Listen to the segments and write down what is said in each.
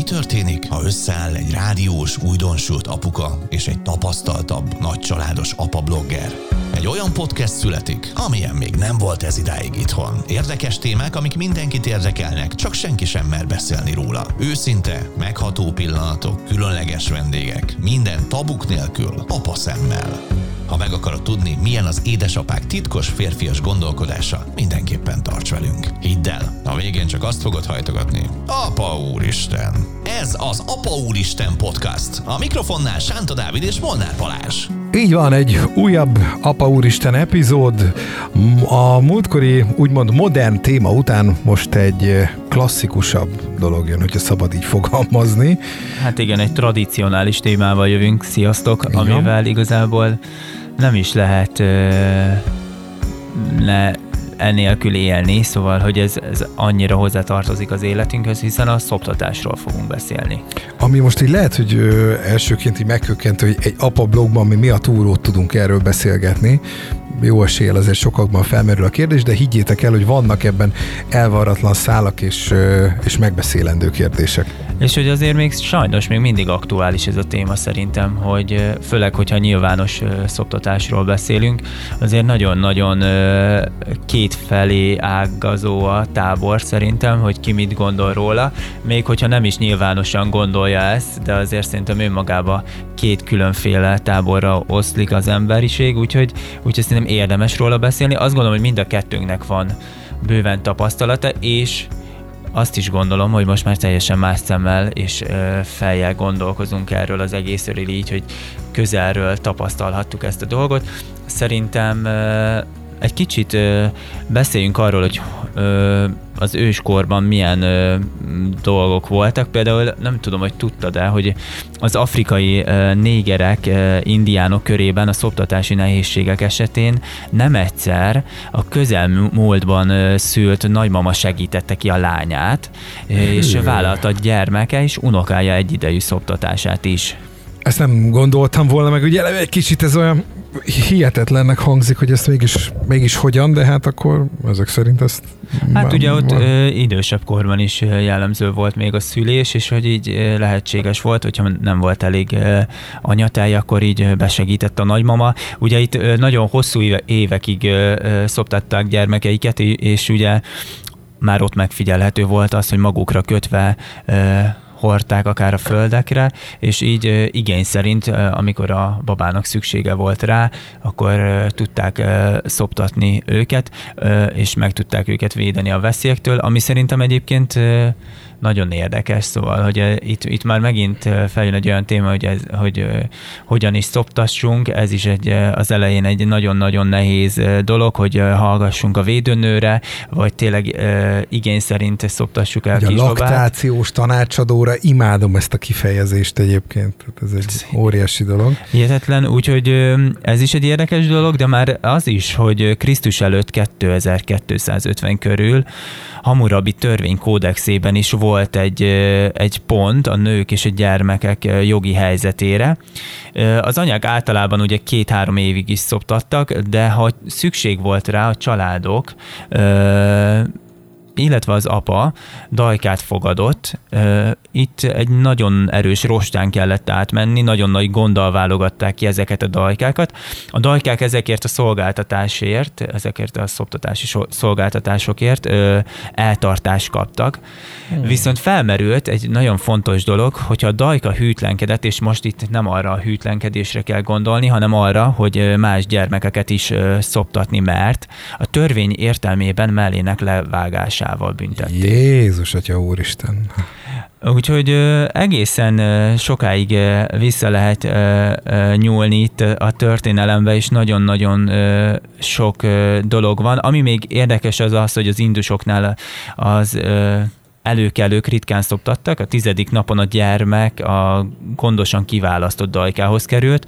Mi történik, ha összeáll egy rádiós, újdonsült apuka és egy tapasztaltabb, nagycsaládos apa-blogger? Egy olyan podcast születik, amilyen még nem volt ez idáig itthon. Érdekes témák, amik mindenkit érdekelnek, csak senki sem mer beszélni róla. Őszinte, megható pillanatok, különleges vendégek, minden tabuk nélkül, apa szemmel. Ha meg akarod tudni, milyen az édesapák titkos férfias gondolkodása, mindenképpen tarts velünk. Hidd el, a végén csak azt fogod hajtogatni. Apa úristen! Ez az Apa úristen podcast. A mikrofonnál Sánta Dávid és Molnár Balázs. Így van, egy újabb Apa Úristen epizód. A múltkori úgymond modern téma után most egy klasszikusabb dolog jön, hogyha szabad így fogalmazni. Hát igen, egy tradicionális témával jövünk, sziasztok, igen. amivel igazából nem is lehet ne enélkül élni, szóval, hogy ez, ez annyira hozzátartozik az életünkhöz, hiszen a szoptatásról fogunk beszélni. Ami most így lehet, hogy elsőként így megkökkent, hogy egy apa blogban mi miatt túrót tudunk erről beszélgetni, jó eséllyel azért sokakban felmerül a kérdés, de higgyétek el, hogy vannak ebben elvarratlan szálak és, és megbeszélendő kérdések. És hogy azért még sajnos még mindig aktuális ez a téma szerintem, hogy főleg, hogyha nyilvános szoktatásról beszélünk, azért nagyon-nagyon kétfelé ágazó a tábor szerintem, hogy ki mit gondol róla, még hogyha nem is nyilvánosan gondolja ezt, de azért szerintem önmagába két különféle táborra oszlik az emberiség, úgyhogy, úgyhogy szerintem érdemes róla beszélni. Azt gondolom, hogy mind a kettőnknek van bőven tapasztalata, és azt is gondolom, hogy most már teljesen más szemmel és fejjel gondolkozunk erről az egészről így, hogy közelről tapasztalhattuk ezt a dolgot. Szerintem egy kicsit beszéljünk arról, hogy az őskorban milyen ö, dolgok voltak. Például nem tudom, hogy tudtad-e, hogy az afrikai ö, négerek, ö, indiánok körében a szoptatási nehézségek esetén nem egyszer a közelmúltban ö, szült nagymama segítette ki a lányát, és vállalta gyermeke és unokája egyidejű szoptatását is. Ezt nem gondoltam volna, meg ugye egy kicsit ez olyan hihetetlennek hangzik, hogy ezt mégis, mégis hogyan, de hát akkor ezek szerint ezt... Hát ugye ott ö, idősebb korban is jellemző volt még a szülés, és hogy így lehetséges volt, hogyha nem volt elég anyatáj, akkor így besegített a nagymama. Ugye itt nagyon hosszú évekig szoptatták gyermekeiket, és ugye már ott megfigyelhető volt az, hogy magukra kötve hordták akár a földekre, és így igény szerint, amikor a babának szüksége volt rá, akkor tudták szoptatni őket, és meg tudták őket védeni a veszélyektől, ami szerintem egyébként nagyon érdekes, szóval, hogy eh, itt, itt már megint eh, feljön egy olyan téma, hogy, ez, hogy eh, hogyan is szoptassunk, ez is egy, az elején egy nagyon-nagyon nehéz dolog, hogy hallgassunk a védőnőre, vagy tényleg igény szerint szoptassuk el a laktációs tanácsadóra, imádom ezt a kifejezést egyébként, ez egy óriási dolog. Hihetetlen, úgyhogy ez is egy érdekes dolog, de már az is, hogy Krisztus előtt 2250 körül Hammurabi törvénykódexében is volt egy, egy pont a nők és a gyermekek jogi helyzetére. Az anyák általában ugye két-három évig is szoptattak, de ha szükség volt rá, a családok illetve az apa dajkát fogadott. Itt egy nagyon erős rostán kellett átmenni, nagyon nagy gonddal válogatták ki ezeket a dajkákat. A dajkák ezekért a szolgáltatásért, ezekért a szoptatási szolgáltatásokért eltartást kaptak. Hmm. Viszont felmerült egy nagyon fontos dolog, hogyha a dajka hűtlenkedett, és most itt nem arra a hűtlenkedésre kell gondolni, hanem arra, hogy más gyermekeket is szoptatni mert, a törvény értelmében mellének levágására halálával büntették. Jézus, Atya Úristen! Úgyhogy egészen sokáig vissza lehet nyúlni itt a történelembe, és nagyon-nagyon sok dolog van. Ami még érdekes az az, hogy az indusoknál az előkelők ritkán szoptattak, a tizedik napon a gyermek a gondosan kiválasztott dajkához került,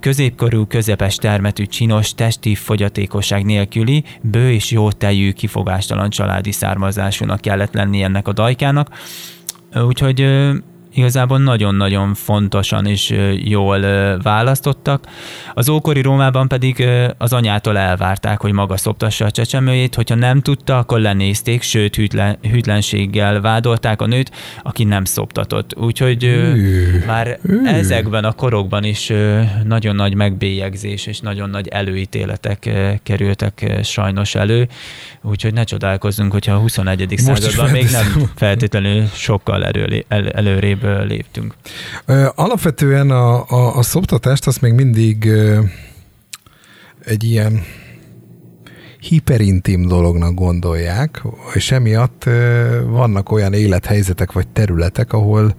középkorú, közepes termetű, csinos, testi fogyatékosság nélküli, bő és jó tejű, kifogástalan családi származásúnak kellett lenni ennek a dajkának. Úgyhogy igazából nagyon-nagyon fontosan és jól választottak. Az ókori Rómában pedig az anyától elvárták, hogy maga szoptassa a csecsemőjét, hogyha nem tudta, akkor lenézték, sőt hűtlen, hűtlenséggel vádolták a nőt, aki nem szoptatott. Úgyhogy már ezekben a korokban is nagyon nagy megbélyegzés és nagyon nagy előítéletek kerültek sajnos elő, úgyhogy ne csodálkozzunk, hogyha a 21. században még nem feltétlenül sokkal elő, el, előrébb léptünk. Alapvetően a, a, a szoptatást azt még mindig egy ilyen hiperintim dolognak gondolják, és emiatt vannak olyan élethelyzetek vagy területek, ahol,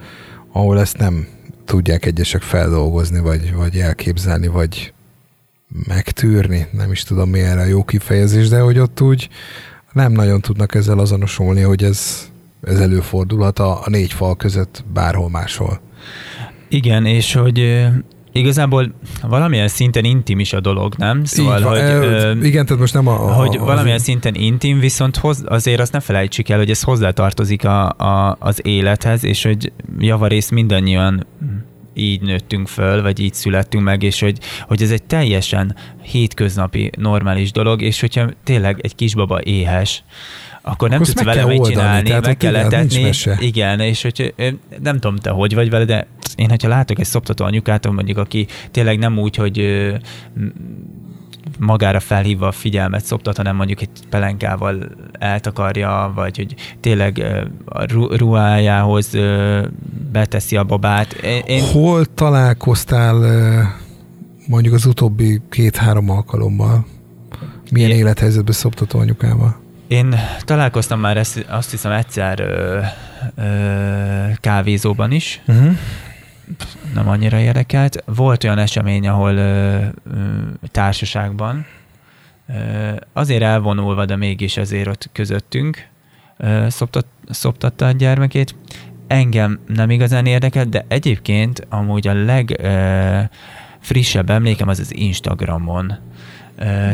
ahol ezt nem tudják egyesek feldolgozni, vagy, vagy elképzelni, vagy megtűrni, nem is tudom mi erre a jó kifejezés, de hogy ott úgy nem nagyon tudnak ezzel azonosulni, hogy ez, ez előfordulhat a, a négy fal között bárhol máshol. Igen, és hogy Igazából valamilyen szinten intim is a dolog, nem? Szóval, Így, hogy, ö, igen, tehát most nem a... a hogy valamilyen az... szinten intim, viszont hoz, azért azt ne felejtsük el, hogy ez hozzátartozik a, a, az élethez, és hogy javarész mindannyian így nőttünk föl, vagy így születtünk meg, és hogy, hogy ez egy teljesen hétköznapi, normális dolog, és hogyha tényleg egy kisbaba éhes, akkor nem akkor tudsz vele mit csinálni, tehát meg kell etetni. Igen, és hogy nem tudom te hogy vagy vele, de én, hogyha látok egy szoptató anyukát, mondjuk, aki tényleg nem úgy, hogy magára felhívva a figyelmet szoptat, hanem mondjuk egy pelenkával eltakarja, vagy hogy tényleg a ruhájához beteszi a babát. Én... Hol találkoztál mondjuk az utóbbi két-három alkalommal? Milyen Én... élethelyzetben szoptató anyukával? Én találkoztam már ezt, azt hiszem egyszer ö, ö, kávézóban is, uh-huh. nem annyira érdekelt. Volt olyan esemény, ahol ö, ö, társaságban, ö, azért elvonulva, de mégis azért ott közöttünk ö, szoptat, szoptatta a gyermekét. Engem nem igazán érdekelt, de egyébként amúgy a legfrissebb emlékem az az Instagramon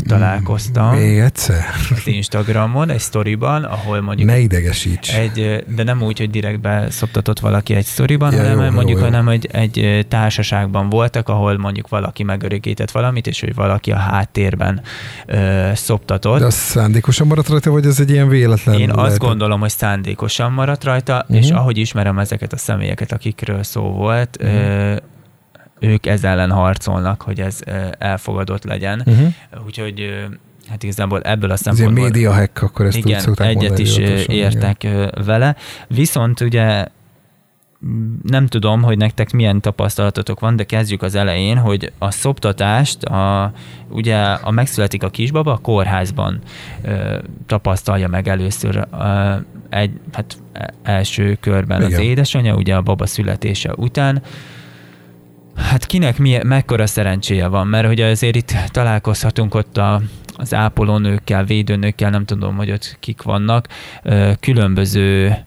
találkoztam. Még egyszer? Az Instagramon, egy sztoriban, ahol mondjuk... Ne idegesíts. Egy, de nem úgy, hogy direktbe szoptatott valaki egy sztoriban, ja, hanem jó, mondjuk, jó, jó. hanem egy, egy társaságban voltak, ahol mondjuk valaki megörökített valamit, és hogy valaki a háttérben ö, szoptatott. De az szándékosan maradt rajta, vagy ez egy ilyen véletlen? Én lehetett? azt gondolom, hogy szándékosan maradt rajta, uh-huh. és ahogy ismerem ezeket a személyeket, akikről szó volt, uh-huh. ö, ők ez ellen harcolnak, hogy ez elfogadott legyen. Uh-huh. Úgyhogy hát igazából ebből a szempontból... Ez média hack, akkor ezt igen, úgy egyet mondani, is értek igen. vele. Viszont ugye nem tudom, hogy nektek milyen tapasztalatotok van, de kezdjük az elején, hogy a szoptatást, a, ugye a megszületik a kisbaba, a kórházban ö, tapasztalja meg először ö, egy, hát e, első körben Igen. az édesanyja, ugye a baba születése után, Hát kinek milyen, mekkora szerencséje van, mert hogy azért itt találkozhatunk ott a, az ápolónőkkel, védőnőkkel, nem tudom, hogy ott kik vannak, különböző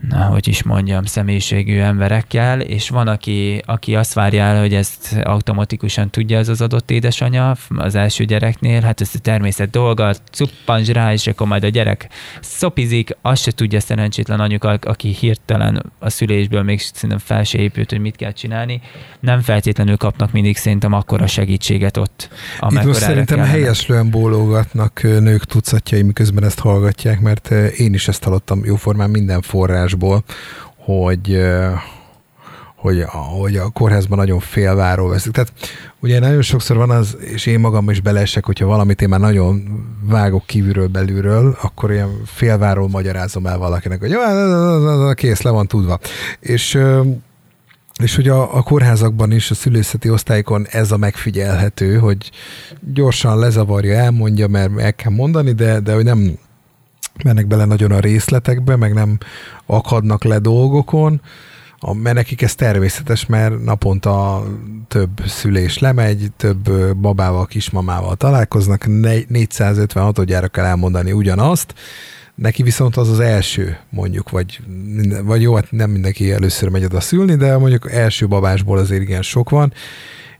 na, hogy is mondjam, személyiségű emberekkel, és van, aki, aki azt várja el, hogy ezt automatikusan tudja ez az adott édesanyja az első gyereknél, hát ez a természet dolga, cuppancs rá, és akkor majd a gyerek szopizik, azt se tudja szerencsétlen anyuka, aki hirtelen a szülésből még szerintem fel se épült, hogy mit kell csinálni. Nem feltétlenül kapnak mindig szerintem akkora segítséget ott, Itt most szerintem helyeslően bólogatnak nők tucatjai, miközben ezt hallgatják, mert én is ezt hallottam jóformán minden forrás forrásból, hogy hogy, hogy a kórházban nagyon félváró veszik. Tehát ugye nagyon sokszor van az, és én magam is beleesek, hogyha valamit én már nagyon vágok kívülről, belülről, akkor ilyen félváról magyarázom el valakinek, hogy kész, le van tudva. És és hogy a, a kórházakban is, a szülészeti osztályokon ez a megfigyelhető, hogy gyorsan lezavarja, elmondja, mert el kell mondani, de, de hogy nem mennek bele nagyon a részletekbe, meg nem akadnak le dolgokon, a, mert nekik ez természetes, mert naponta több szülés lemegy, több babával, kismamával találkoznak, 456 gyára kell elmondani ugyanazt, neki viszont az az első, mondjuk, vagy, vagy jó, hát nem mindenki először megy oda szülni, de mondjuk első babásból azért igen sok van,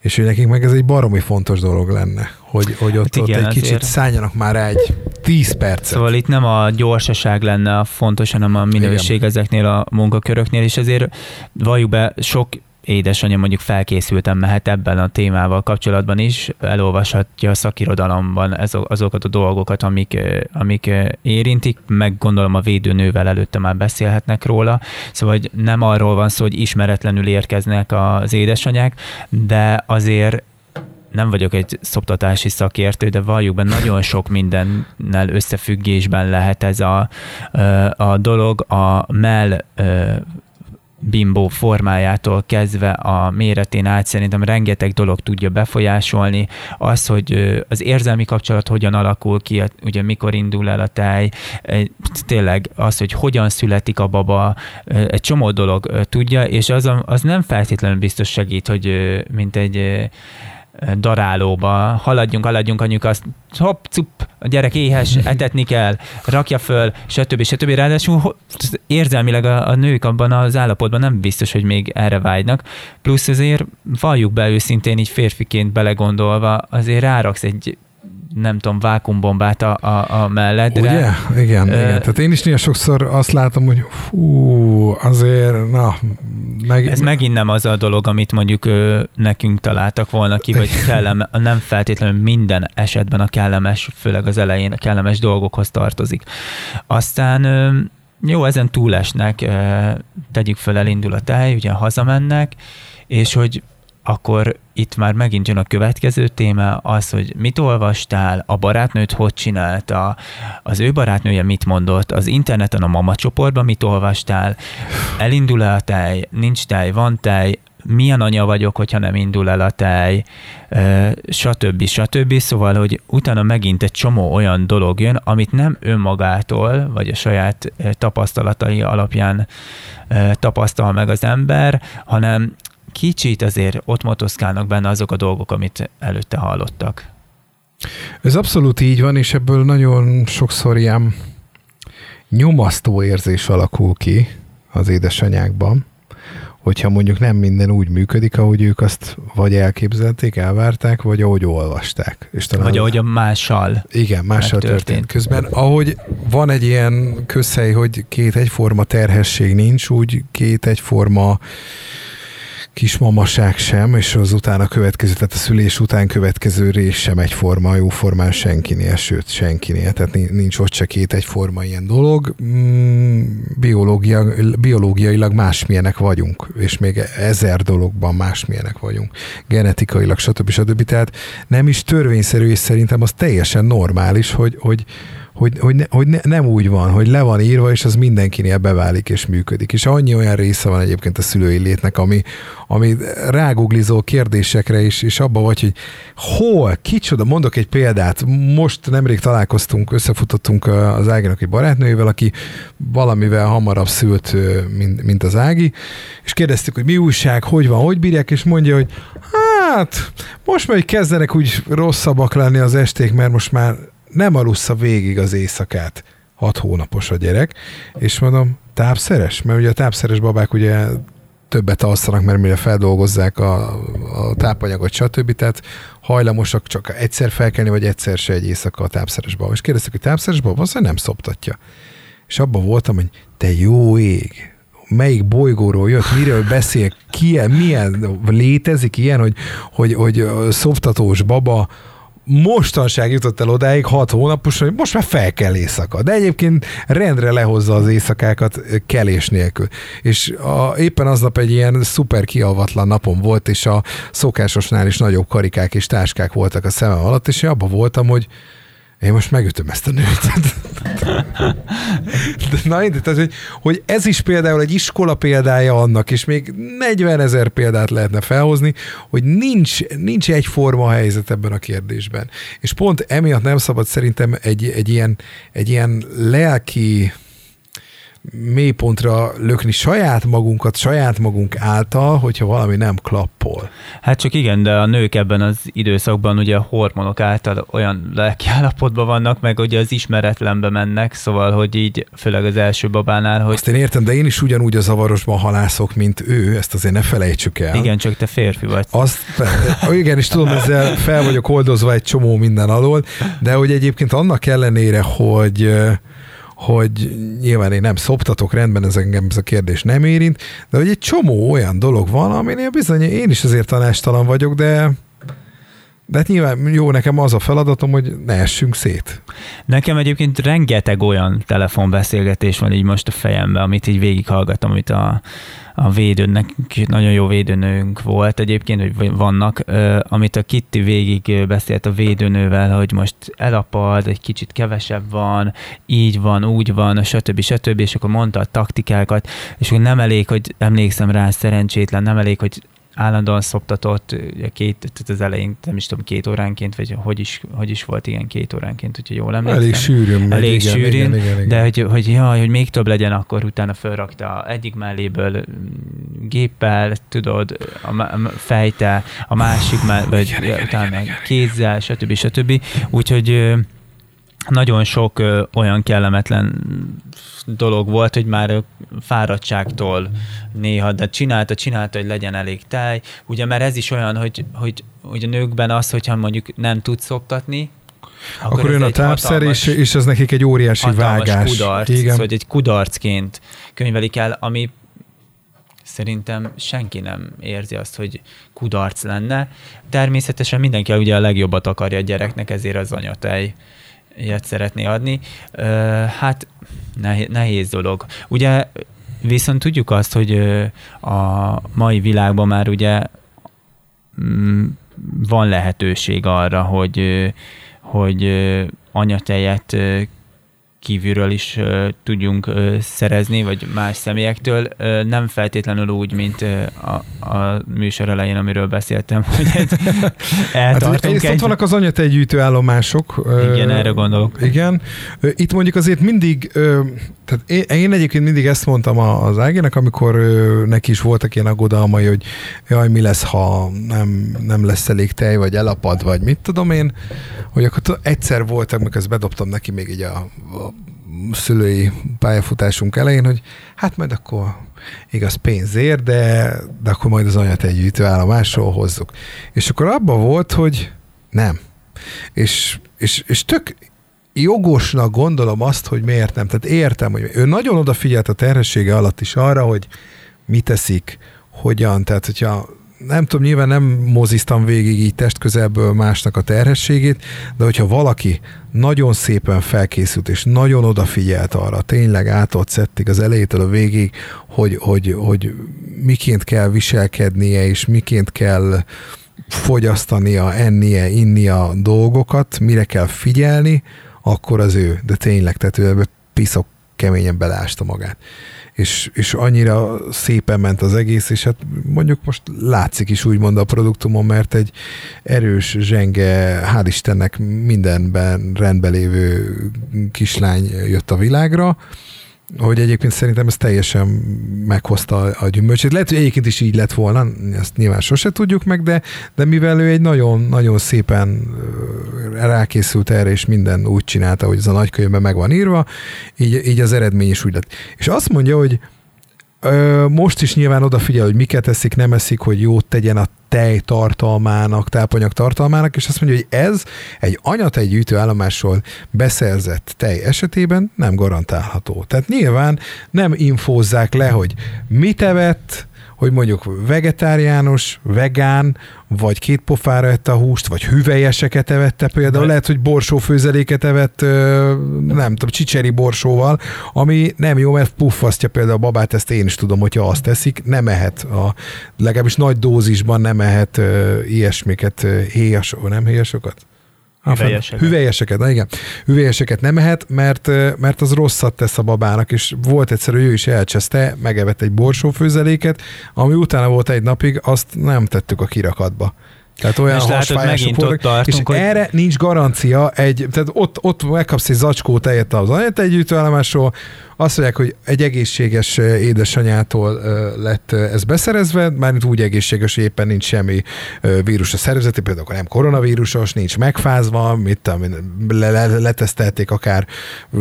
és hogy nekik meg ez egy baromi fontos dolog lenne, hogy, hogy ott, hát igen, ott egy kicsit szálljanak már egy 10 percet. Szóval itt nem a gyorsaság lenne a fontos, hanem a minőség igen. ezeknél a munkaköröknél, és ezért valljuk be, sok édesanyja mondjuk felkészültem mehet ebben a témával kapcsolatban is, elolvashatja a szakirodalomban azokat a dolgokat, amik, amik érintik, meg gondolom a védőnővel előtte már beszélhetnek róla, szóval hogy nem arról van szó, hogy ismeretlenül érkeznek az édesanyák, de azért nem vagyok egy szoptatási szakértő, de valljuk be, nagyon sok mindennel összefüggésben lehet ez a, a dolog. A mell bimbó formájától kezdve a méretén át szerintem rengeteg dolog tudja befolyásolni. Az, hogy az érzelmi kapcsolat hogyan alakul ki, ugye mikor indul el a tej, tényleg az, hogy hogyan születik a baba, egy csomó dolog tudja, és az, az nem feltétlenül biztos segít, hogy mint egy darálóba, haladjunk, haladjunk, anyjuk, azt hopp, cup, a gyerek éhes, etetni kell, rakja föl, stb. stb. Ráadásul érzelmileg a, a nők abban az állapotban nem biztos, hogy még erre vágynak. Plusz azért valljuk be őszintén, így férfiként belegondolva, azért ráraksz egy nem tudom, vákumbombát a, a, a melledre. Ugye? Igen, uh, igen. Tehát én is néha sokszor azt látom, hogy fú, azért, na, meg... Ez megint nem az a dolog, amit mondjuk ö, nekünk találtak volna ki, vagy kellem, nem feltétlenül minden esetben a kellemes, főleg az elején a kellemes dolgokhoz tartozik. Aztán ö, jó, ezen túlesnek, tegyük föl, elindul a tej, ugye hazamennek, és hogy akkor itt már megint jön a következő téma, az, hogy mit olvastál, a barátnőt hogy csinálta, az ő barátnője mit mondott, az interneten a mama csoportban mit olvastál, elindul-e a tej, nincs tej, van tej, milyen anya vagyok, hogyha nem indul el a tej, stb. stb. Szóval, hogy utána megint egy csomó olyan dolog jön, amit nem önmagától, vagy a saját tapasztalatai alapján tapasztal meg az ember, hanem kicsit azért ott motoszkálnak benne azok a dolgok, amit előtte hallottak. Ez abszolút így van, és ebből nagyon sokszor ilyen nyomasztó érzés alakul ki az édesanyákban, hogyha mondjuk nem minden úgy működik, ahogy ők azt vagy elképzelték, elvárták, vagy ahogy olvasták. És talán vagy ahogy a mással Igen, mással történt. történt. Közben, ahogy van egy ilyen közhely, hogy két egyforma terhesség nincs, úgy két egyforma kismamaság sem, és az utána következő, tehát a szülés után következő rész sem egyforma, jóformán senkinél, sőt senkinél, tehát nincs ott se két egyforma ilyen dolog. Mm, biológia, biológiailag másmilyenek vagyunk, és még ezer dologban másmilyenek vagyunk, genetikailag, stb. stb. Tehát nem is törvényszerű, és szerintem az teljesen normális, hogy, hogy, hogy, hogy, ne, hogy ne, nem úgy van, hogy le van írva, és az mindenkinél beválik és működik. És annyi olyan része van egyébként a szülői létnek, ami, ami ráguglizó kérdésekre is, és abban vagy, hogy hol, kicsoda, mondok egy példát, most nemrég találkoztunk, összefutottunk az Áginak egy barátnőjével, aki valamivel hamarabb szült, mint, mint az Ági, és kérdeztük, hogy mi újság, hogy van, hogy bírják, és mondja, hogy hát most már kezdenek úgy rosszabbak lenni az esték, mert most már nem alussza végig az éjszakát. Hat hónapos a gyerek, és mondom, tápszeres? Mert ugye a tápszeres babák ugye többet alszanak, mert mire feldolgozzák a, a tápanyagot, stb. Tehát hajlamosak csak egyszer felkelni, vagy egyszer se egy éjszaka a tápszeres baba. És kérdeztek, hogy tápszeres baba, azt nem szoptatja. És abban voltam, hogy te jó ég, melyik bolygóról jött, miről beszél, ki, milyen, létezik ilyen, hogy, hogy, hogy szoptatós baba mostanság jutott el odáig, hat hónapos, hogy most már fel kell éjszaka. De egyébként rendre lehozza az éjszakákat kelés nélkül. És a, éppen aznap egy ilyen szuper kialvatlan napom volt, és a szokásosnál is nagyobb karikák és táskák voltak a szemem alatt, és én abban voltam, hogy én most megütöm ezt a nőt. De, na, de, tehát, hogy, hogy ez is például egy iskola példája annak, és még 40 ezer példát lehetne felhozni, hogy nincs, nincs egyforma helyzet ebben a kérdésben. És pont emiatt nem szabad szerintem egy, egy, ilyen, egy ilyen lelki mélypontra lökni saját magunkat, saját magunk által, hogyha valami nem klappol. Hát csak igen, de a nők ebben az időszakban ugye a hormonok által olyan lelkiállapotban vannak, meg ugye az ismeretlenbe mennek, szóval, hogy így főleg az első babánál, hogy... Azt én értem, de én is ugyanúgy a zavarosban halászok, mint ő, ezt azért ne felejtsük el. Igen, csak te férfi vagy. Azt, igen, és tudom, ezzel fel vagyok oldozva egy csomó minden alól, de hogy egyébként annak ellenére, hogy hogy nyilván én nem szoptatok, rendben ez engem ez a kérdés nem érint, de hogy egy csomó olyan dolog van, aminél bizony én is azért tanástalan vagyok, de de hát nyilván jó, nekem az a feladatom, hogy ne essünk szét. Nekem egyébként rengeteg olyan telefonbeszélgetés van így most a fejemben, amit így végighallgatom, amit a, a védőnek, nagyon jó védőnőnk volt egyébként, hogy vannak, amit a Kitty végig beszélt a védőnővel, hogy most elapad, egy kicsit kevesebb van, így van, úgy van, stb. stb. És akkor mondta a taktikákat, és akkor nem elég, hogy emlékszem rá szerencsétlen, nem elég, hogy állandóan szoptatott, két, tehát az elején nem is tudom, két óránként, vagy hogy is, hogy is volt, igen, két óránként, hogy jól emlékszem. Elég sűrűn. Elég igen, sűrűn, igen, igen, igen. de hogy, hogy, jaj, hogy még több legyen, akkor utána felrakta egyik melléből géppel, tudod, a fejte, a másik melléből, vagy igen, utána igen, kézzel, stb. stb. Úgyhogy nagyon sok ö, olyan kellemetlen dolog volt, hogy már fáradtságtól néha, de csinálta, csinálta, hogy legyen elég tej. Ugye, mert ez is olyan, hogy, hogy, hogy a nőkben az, hogyha mondjuk nem tudsz szoktatni, akkor, akkor jön a tápszer, és, és ez nekik egy óriási vágás. kudarc, Igen. Szóval, egy kudarcként könyvelik el, ami szerintem senki nem érzi azt, hogy kudarc lenne. Természetesen mindenki ugye a legjobbat akarja a gyereknek, ezért az anyatej ilyet szeretné adni. Hát nehéz dolog. Ugye viszont tudjuk azt, hogy a mai világban már ugye mm, van lehetőség arra, hogy, hogy anyatejet kívülről is uh, tudjunk uh, szerezni, vagy más személyektől, uh, nem feltétlenül úgy, mint uh, a, a műsor elején, amiről beszéltem, hogy eltartunk hát, egy... Ott vannak az anyatejgyűjtő állomások. Igen, uh, erre gondolok. Igen. Itt mondjuk azért mindig, uh, tehát én, én egyébként mindig ezt mondtam az Ágének, amikor uh, neki is voltak ilyen aggodalmai, hogy jaj, mi lesz, ha nem, nem lesz elég tej, vagy elapad, vagy mit tudom én, hogy akkor egyszer voltak, amikor ezt bedobtam neki még így a, a szülői pályafutásunk elején, hogy hát majd akkor igaz pénzért, de, de akkor majd az anyat egy gyűjtőállomásról hozzuk. És akkor abban volt, hogy nem. És, és, és tök jogosnak gondolom azt, hogy miért nem. Tehát értem, hogy ő nagyon odafigyelt a terhessége alatt is arra, hogy mit teszik, hogyan, tehát hogyha nem tudom, nyilván nem moziztam végig így testközelből másnak a terhességét, de hogyha valaki nagyon szépen felkészült, és nagyon odafigyelt arra, tényleg átolt szettig az elejétől a végig, hogy, hogy, hogy miként kell viselkednie, és miként kell fogyasztania, ennie, innia dolgokat, mire kell figyelni, akkor az ő. De tényleg, tehát ő piszok keményen belásta magát és, és annyira szépen ment az egész, és hát mondjuk most látszik is úgymond a produktumon, mert egy erős, zsenge, hál' Istennek mindenben rendben lévő kislány jött a világra, hogy egyébként szerintem ez teljesen meghozta a gyümölcsét. Lehet, hogy egyébként is így lett volna, ezt nyilván sose tudjuk meg, de, de mivel ő egy nagyon, nagyon szépen rákészült erre, és minden úgy csinálta, hogy ez a nagykönyvben meg van írva, így, így az eredmény is úgy lett. És azt mondja, hogy most is nyilván odafigyel, hogy miket eszik, nem eszik, hogy jót tegyen a tej tartalmának, tápanyag tartalmának, és azt mondja, hogy ez egy anyatej gyűjtőállomásról beszerzett tej esetében nem garantálható. Tehát nyilván nem infózzák le, hogy mit evett, hogy mondjuk vegetáriánus, vegán, vagy két pofára ette a húst, vagy hüvelyeseket evette például, lehet, hogy borsófőzeléket evett, nem tudom, csicseri borsóval, ami nem jó, mert puffasztja például a babát, ezt én is tudom, hogyha azt teszik, nem ehet, a, legalábbis nagy dózisban nem ehet ilyesmiket, héjas, nem héjasokat? Hüvelyeseket. Hüvelyeseket, na igen. Hüvelyeseket nem ehet, mert, mert az rosszat tesz a babának, és volt egyszer, ő is elcseszte, megevett egy borsófőzeléket, ami utána volt egy napig, azt nem tettük a kirakatba. Tehát olyan És látod, megint ott tartunk, és hogy- erre nincs garancia, egy, tehát ott, ott megkapsz egy zacskó tejet az anyatejgyűjtőállomásról, azt mondják, hogy egy egészséges édesanyától lett ez beszerezve, mármint úgy egészséges, hogy éppen nincs semmi vírus a szervezeti, például akkor nem koronavírusos, nincs megfázva, mit tudom, le, le, letesztelték akár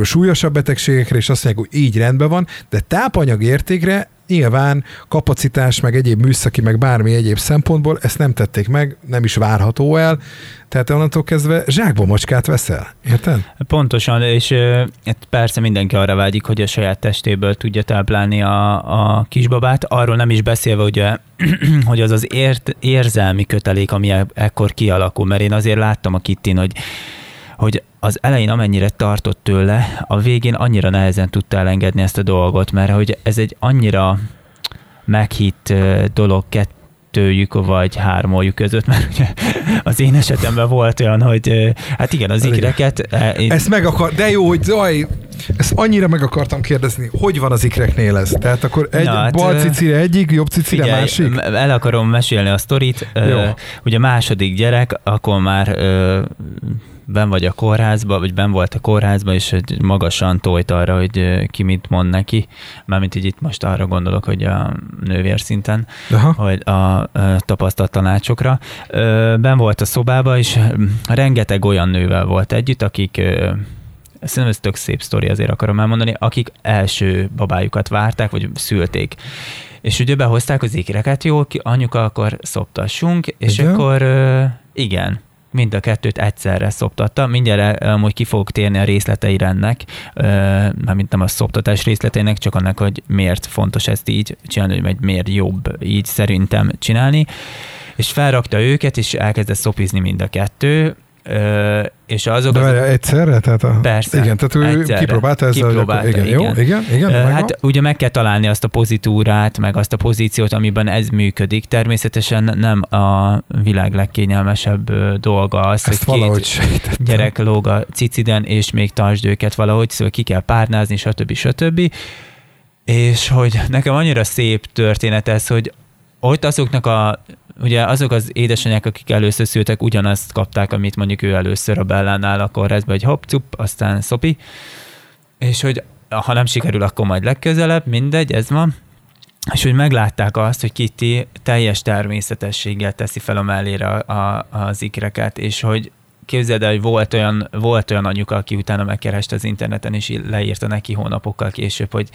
súlyosabb betegségekre, és azt mondják, hogy így rendben van, de tápanyag értékre nyilván kapacitás, meg egyéb műszaki, meg bármi egyéb szempontból ezt nem tették meg, nem is várható el, tehát onnantól kezdve zsákba macskát veszel, érted? Pontosan, és hát persze mindenki arra vágyik, hogy a saját testéből tudja táplálni a, a kisbabát, arról nem is beszélve, ugye, hogy az az ért, érzelmi kötelék, ami e- ekkor kialakul, mert én azért láttam a Kittin, hogy hogy az elején amennyire tartott tőle, a végén annyira nehezen tudta elengedni ezt a dolgot, mert hogy ez egy annyira meghitt dolog kettőjük vagy hármójuk között, mert ugye az én esetemben volt olyan, hogy hát igen, az Igen. ikreket, e, én- Ezt meg akar, de jó, hogy zaj, ezt annyira meg akartam kérdezni, hogy van az ikreknél ez? Tehát akkor egy Na, hát, bal cicire egyik, jobb cicire Figyelj, másik? el akarom mesélni a sztorit. Jó. Ugye második gyerek, akkor már ben vagy a kórházba, vagy ben volt a kórházba, és hogy magasan tojt arra, hogy ki mit mond neki. Mármint így itt most arra gondolok, hogy a nővér szinten, Aha. hogy a ö, tapasztalt tanácsokra. Ben volt a szobába, és rengeteg olyan nővel volt együtt, akik Szerintem ez tök szép sztori, azért akarom elmondani, akik első babájukat várták, vagy szülték. És ugye behozták az ikreket, jó, anyuka, akkor szoptassunk, és Igen? akkor igen, mind a kettőt egyszerre szoptatta. Mindjárt amúgy ki fogok térni a részleteire ennek, ö, mármint nem a szoptatás részleteinek, csak annak, hogy miért fontos ezt így csinálni, vagy miért jobb így szerintem csinálni. És felrakta őket, és elkezdett szopizni mind a kettő, ö, és azok De az várjál, egyszerre? Tehát a, Persze, Igen, tehát ő egyszerre. kipróbálta ezzel, Kipróbálta, igen, jó, igen. igen, igen, Ö. Hát ugye meg kell találni azt a pozitúrát, meg azt a pozíciót, amiben ez működik. Természetesen nem a világ legkényelmesebb dolga az, ezt hogy valahogy két sejtettem. gyerek lóg a ciciden, és még tartsd őket valahogy, szóval ki kell párnázni, stb. stb. És hogy nekem annyira szép történet ez, hogy ott azoknak a ugye azok az édesanyák, akik először szültek, ugyanazt kapták, amit mondjuk ő először a Bellánál a kórházba, hogy hopp, cup, aztán szopi, és hogy ha nem sikerül, akkor majd legközelebb, mindegy, ez van. És hogy meglátták azt, hogy Kitty teljes természetességgel teszi fel a mellére a, a, az ikreket, és hogy képzeld el, hogy volt olyan, volt olyan anyuka, aki utána megkereste az interneten, és leírta neki hónapokkal később, hogy,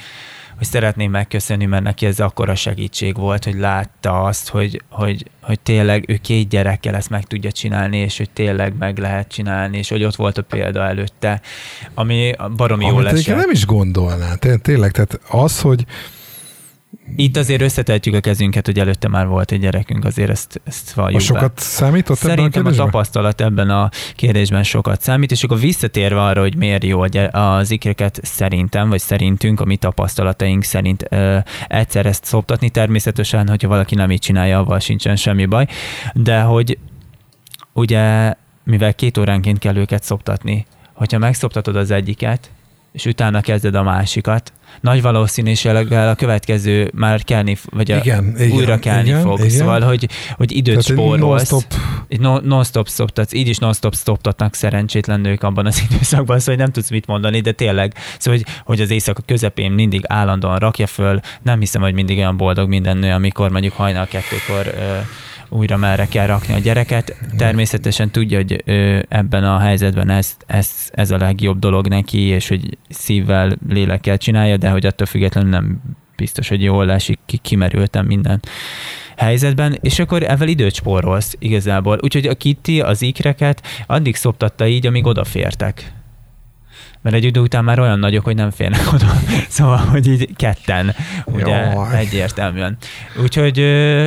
hogy szeretném megköszönni, mert neki ez akkora segítség volt, hogy látta azt, hogy, hogy, hogy tényleg ő két gyerekkel ezt meg tudja csinálni, és hogy tényleg meg lehet csinálni, és hogy ott volt a példa előtte, ami baromi Amit egyébként esett. nem is gondolná. Té- Tényleg, tehát az, hogy Itt azért összetehetjük a kezünket, hogy előtte már volt egy gyerekünk, azért ezt, ezt valljuk most be. sokat számított ebben a Szerintem a tapasztalat ebben a kérdésben sokat számít, és akkor visszatérve arra, hogy miért jó az ikreket szerintem, vagy szerintünk, a mi tapasztalataink szerint ö, egyszer ezt szoptatni, természetesen, hogyha valaki nem így csinálja, avval sincsen semmi baj, de hogy ugye, mivel két óránként kell őket szoptatni, hogyha megszoptatod az egyiket, és utána kezded a másikat, nagy valószínűséggel a következő már kelni, vagy a, Igen, igen, újra kelni igen, fog. igen. Szóval, hogy, hogy időt Tehát spórolsz. non-stop non-stop szoptatsz, így is non-stop szoptatnak szerencsétlen nők abban az időszakban, szóval nem tudsz mit mondani, de tényleg, szóval, hogy, hogy az éjszaka közepén mindig állandóan rakja föl, nem hiszem, hogy mindig olyan boldog minden nő, amikor mondjuk hajnal kettőkor újra merre kell rakni a gyereket. Természetesen tudja, hogy ebben a helyzetben ez, ez, ez a legjobb dolog neki, és hogy szívvel, lélekkel csinálja, de hogy attól függetlenül nem biztos, hogy jól esik, ki, kimerültem minden helyzetben, és akkor ezzel időt spórolsz igazából. Úgyhogy a Kitty az ikreket addig szoptatta így, amíg odafértek. Mert egy idő után már olyan nagyok, hogy nem férnek oda. Szóval, hogy így ketten, ugye Jaj. egyértelműen. Úgyhogy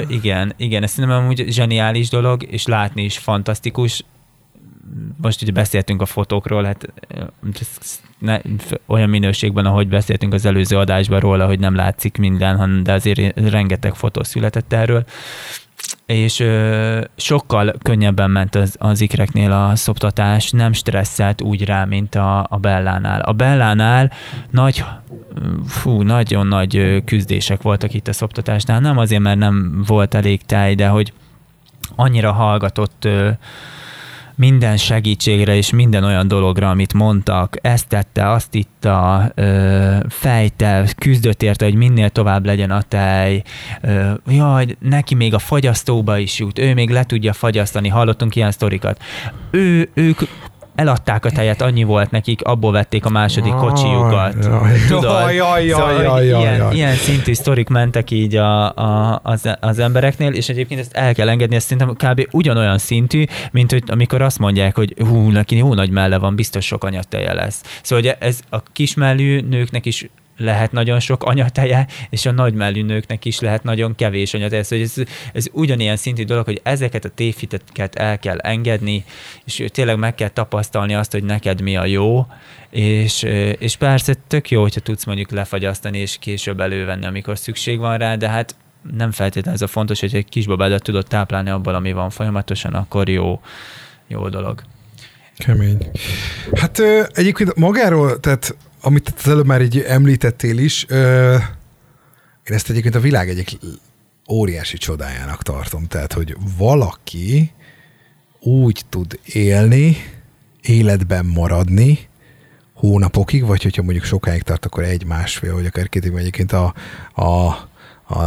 igen, igen, ez szerintem amúgy zseniális dolog, és látni is fantasztikus. Most ugye beszéltünk a fotókról, hát ne, olyan minőségben, ahogy beszéltünk az előző adásban róla, hogy nem látszik minden, de azért rengeteg fotó született erről és ö, sokkal könnyebben ment az, az ikreknél a szoptatás, nem stresszelt úgy rá, mint a, a Bellánál. A Bellánál nagy, fú, nagyon nagy ö, küzdések voltak itt a szoptatásnál, nem azért, mert nem volt elég táj, de hogy annyira hallgatott minden segítségre és minden olyan dologra, amit mondtak, ezt tette, azt itta, fejte, küzdött érte, hogy minél tovább legyen a tej, jaj, neki még a fagyasztóba is jut, ő még le tudja fagyasztani, hallottunk ilyen sztorikat. Ő, ők eladták a tejet, annyi volt nekik, abból vették a második kocsijukat. Tudod? Ilyen, szintű sztorik mentek így a, a, az, az embereknél, és egyébként ezt el kell engedni, ezt szerintem kb. ugyanolyan szintű, mint hogy amikor azt mondják, hogy hú, neki jó nagy melle van, biztos sok anyateje lesz. Szóval hogy ez a kismellű nőknek is lehet nagyon sok anyateje, és a nagymellű nőknek is lehet nagyon kevés anyateje. Szóval ez, ez ugyanilyen szintű dolog, hogy ezeket a tévhiteket el kell engedni, és tényleg meg kell tapasztalni azt, hogy neked mi a jó, és, és persze tök jó, hogyha tudsz mondjuk lefagyasztani, és később elővenni, amikor szükség van rá, de hát nem feltétlenül ez a fontos, hogy egy kisbabádat tudod táplálni abból, ami van folyamatosan, akkor jó, jó dolog. Kemény. Hát egyébként magáról, tehát amit az előbb már így említettél is, ö, én ezt egyébként a világ egyik óriási csodájának tartom. Tehát, hogy valaki úgy tud élni, életben maradni hónapokig, vagy hogyha mondjuk sokáig tart, akkor egy-másfél, vagy akár két évben egyébként a, a, a,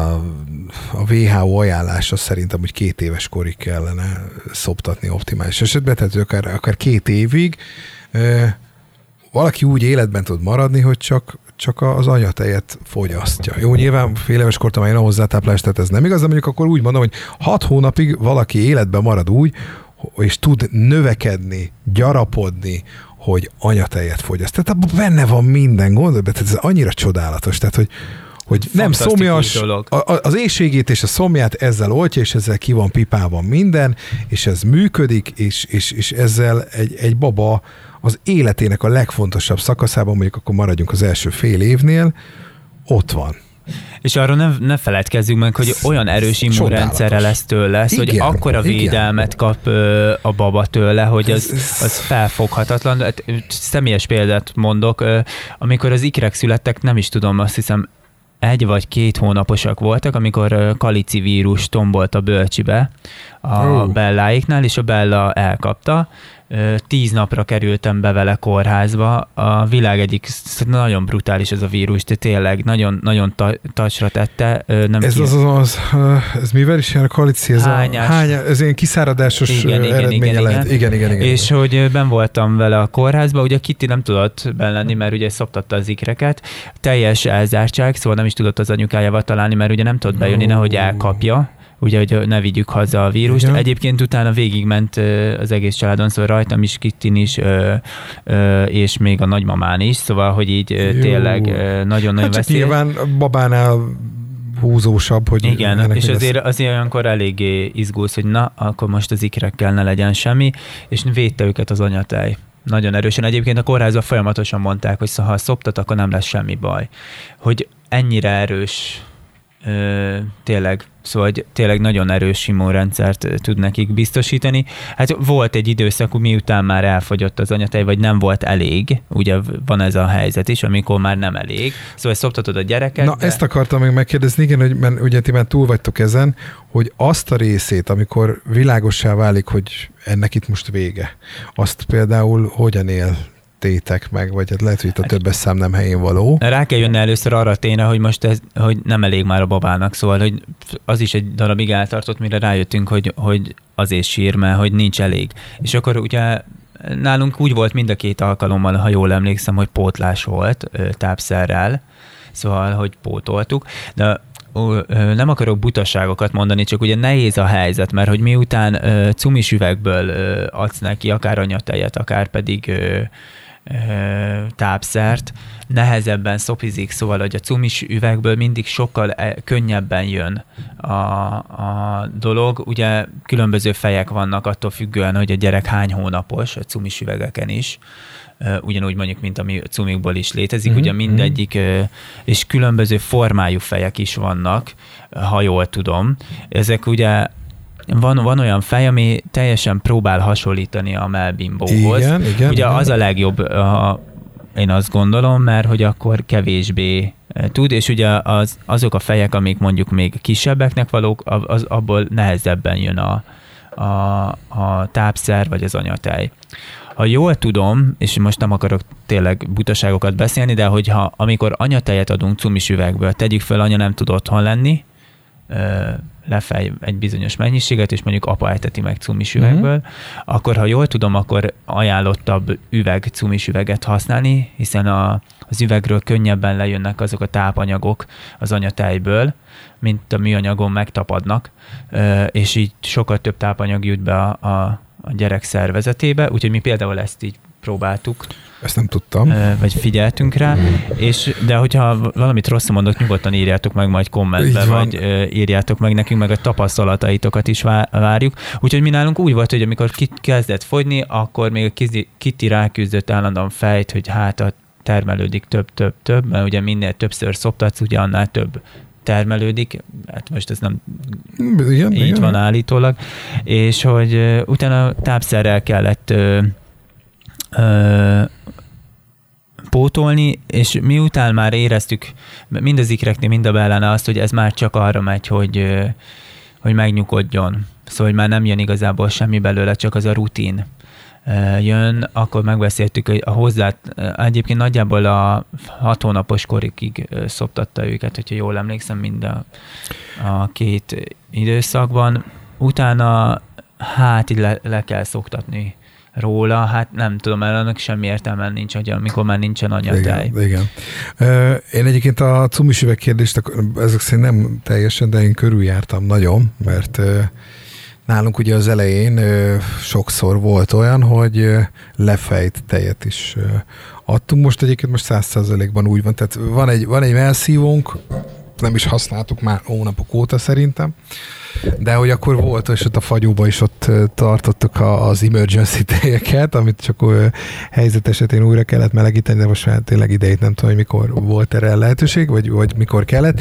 a WHO ajánlása szerint amúgy két éves korig kellene szoptatni optimális esetben, tehát akár, akár két évig valaki úgy életben tud maradni, hogy csak, csak az anyatejet fogyasztja. Jó, nyilván fél éves kortam én a hozzátáplást, tehát ez nem igaz, de mondjuk akkor úgy mondom, hogy hat hónapig valaki életben marad úgy, és tud növekedni, gyarapodni, hogy anyatejet fogyaszt. Tehát abban benne van minden gond, de ez annyira csodálatos, tehát hogy, hogy nem szomjas, a, az éjségét és a szomját ezzel oltja, és ezzel ki van pipában minden, és ez működik, és, és, és ezzel egy, egy baba az életének a legfontosabb szakaszában, mondjuk akkor maradjunk az első fél évnél, ott van. És arról ne, ne feledkezzünk meg, hogy olyan erős immunrendszere lesz tőle, igen, hogy akkora igen. védelmet kap ö, a baba tőle, hogy az, az felfoghatatlan. Hát, személyes példát mondok, ö, amikor az ikrek születtek, nem is tudom, azt hiszem egy vagy két hónaposak voltak, amikor kalici vírus tombolt a bölcsibe a. Belláiknál, és a Bella elkapta, tíz napra kerültem be vele kórházba. A világ egyik, nagyon brutális ez a vírus, de tényleg nagyon, nagyon tacsra tette. Nem ez az, az, az, ez mivel is jár a koalíció? Ez, Hányás. a, hány, ez ilyen kiszáradásos igen, igen, igen, igen, lehet. Igen, igen, igen, És igen. hogy ben voltam vele a kórházba, ugye Kitty nem tudott benn lenni, mert ugye szoptatta az ikreket. Teljes elzártság, szóval nem is tudott az anyukájával találni, mert ugye nem tudott bejönni, nehogy elkapja ugye, hogy ne vigyük haza a vírust. Igen. Egyébként utána végigment az egész családon, szóval rajtam is, Kittin is, és még a nagymamán is, szóval, hogy így Jó. tényleg nagyon-nagyon hát veszélyes. nyilván babánál húzósabb, hogy Igen, és azért, lesz. azért olyankor eléggé izgulsz, hogy na, akkor most az ikrekkel ne legyen semmi, és védte őket az anyatej nagyon erősen. Egyébként a kórházban folyamatosan mondták, hogy ha szoptat, akkor nem lesz semmi baj. Hogy ennyire erős ö, tényleg Szóval hogy tényleg nagyon erős immunrendszert tud nekik biztosítani. Hát volt egy időszak, miután már elfogyott az anyatej, vagy nem volt elég, ugye van ez a helyzet is, amikor már nem elég. Szóval szoptatod a gyereket. Na, de... ezt akartam még megkérdezni, igen, hogy mert ugye ti már túl vagytok ezen, hogy azt a részét, amikor világossá válik, hogy ennek itt most vége, azt például hogyan él tétek meg, vagy hát lehet, hogy itt a többes szám nem helyén való. Rá kell jönni először arra téne, hogy most ez, hogy nem elég már a babának, szóval, hogy az is egy darabig eltartott, mire rájöttünk, hogy, hogy azért sír, mert hogy nincs elég. És akkor ugye nálunk úgy volt mind a két alkalommal, ha jól emlékszem, hogy pótlás volt tápszerrel, szóval, hogy pótoltuk, de nem akarok butaságokat mondani, csak ugye nehéz a helyzet, mert hogy miután cumis üvegből adsz neki akár anyatejet, akár pedig tápszert, nehezebben szopizik, szóval, hogy a cumis üvegből mindig sokkal e, könnyebben jön a, a dolog. Ugye különböző fejek vannak attól függően, hogy a gyerek hány hónapos, a cumis üvegeken is ugyanúgy mondjuk, mint ami cumikból is létezik, mm-hmm. ugye mindegyik, és különböző formájú fejek is vannak, ha jól tudom. Ezek ugye van, van olyan fej, ami teljesen próbál hasonlítani a melbimbóhoz. Igen, igen. Ugye igen. az a legjobb, a, én azt gondolom, mert hogy akkor kevésbé eh, tud, és ugye az, azok a fejek, amik mondjuk még kisebbeknek valók, az, abból nehezebben jön a, a, a tápszer vagy az anyatej. Ha jól tudom, és most nem akarok tényleg butaságokat beszélni, de hogyha amikor anyatejet adunk cumis üvegből, tegyük fel, anya nem tud otthon lenni, lefej egy bizonyos mennyiséget, és mondjuk apa eteti meg cumis üvegből, mm-hmm. akkor ha jól tudom, akkor ajánlottabb üveg, cumis üveget használni, hiszen a, az üvegről könnyebben lejönnek azok a tápanyagok az anyatejből, mint a műanyagon megtapadnak, és így sokkal több tápanyag jut be a, a, a gyerek szervezetébe, úgyhogy mi például ezt így próbáltuk. Ezt nem tudtam. Vagy figyeltünk rá, és, de hogyha valamit rosszul mondok, nyugodtan írjátok meg majd kommentbe, vagy írjátok meg nekünk, meg a tapasztalataitokat is várjuk. Úgyhogy mi nálunk úgy volt, hogy amikor kezdett fogyni, akkor még a Kitty ráküzdött állandóan fejt, hogy hát a termelődik több-több-több, mert ugye minél többször szoptatsz, ugye annál több termelődik, hát most ez nem igen, így igen. van állítólag, és hogy utána tápszerrel kellett ö, pótolni, és miután már éreztük mind az ikreknél, mind a bellene azt, hogy ez már csak arra megy, hogy, hogy megnyugodjon. Szóval, hogy már nem jön igazából semmi belőle, csak az a rutin jön, akkor megbeszéltük, a hozzá, egyébként nagyjából a hat hónapos korikig szoptatta őket, hogyha jól emlékszem, mind a, a két időszakban. Utána hát így le, le kell szoktatni róla, hát nem tudom, mert annak semmi értelme nincs, hogy amikor már nincsen anyatej. Igen, igen. Én egyébként a cumis üveg kérdést, ezek szerint nem teljesen, de én körüljártam nagyon, mert Nálunk ugye az elején sokszor volt olyan, hogy lefejt tejet is adtunk. Most egyébként most száz százalékban úgy van. Tehát van egy, van egy melszívónk, nem is használtuk már hónapok óta szerintem, de hogy akkor volt, és ott a fagyóba is ott tartottuk az emergency tejeket, amit csak helyzet esetén újra kellett melegíteni, de most már tényleg idejét nem tudom, hogy mikor volt erre lehetőség, vagy, vagy mikor kellett.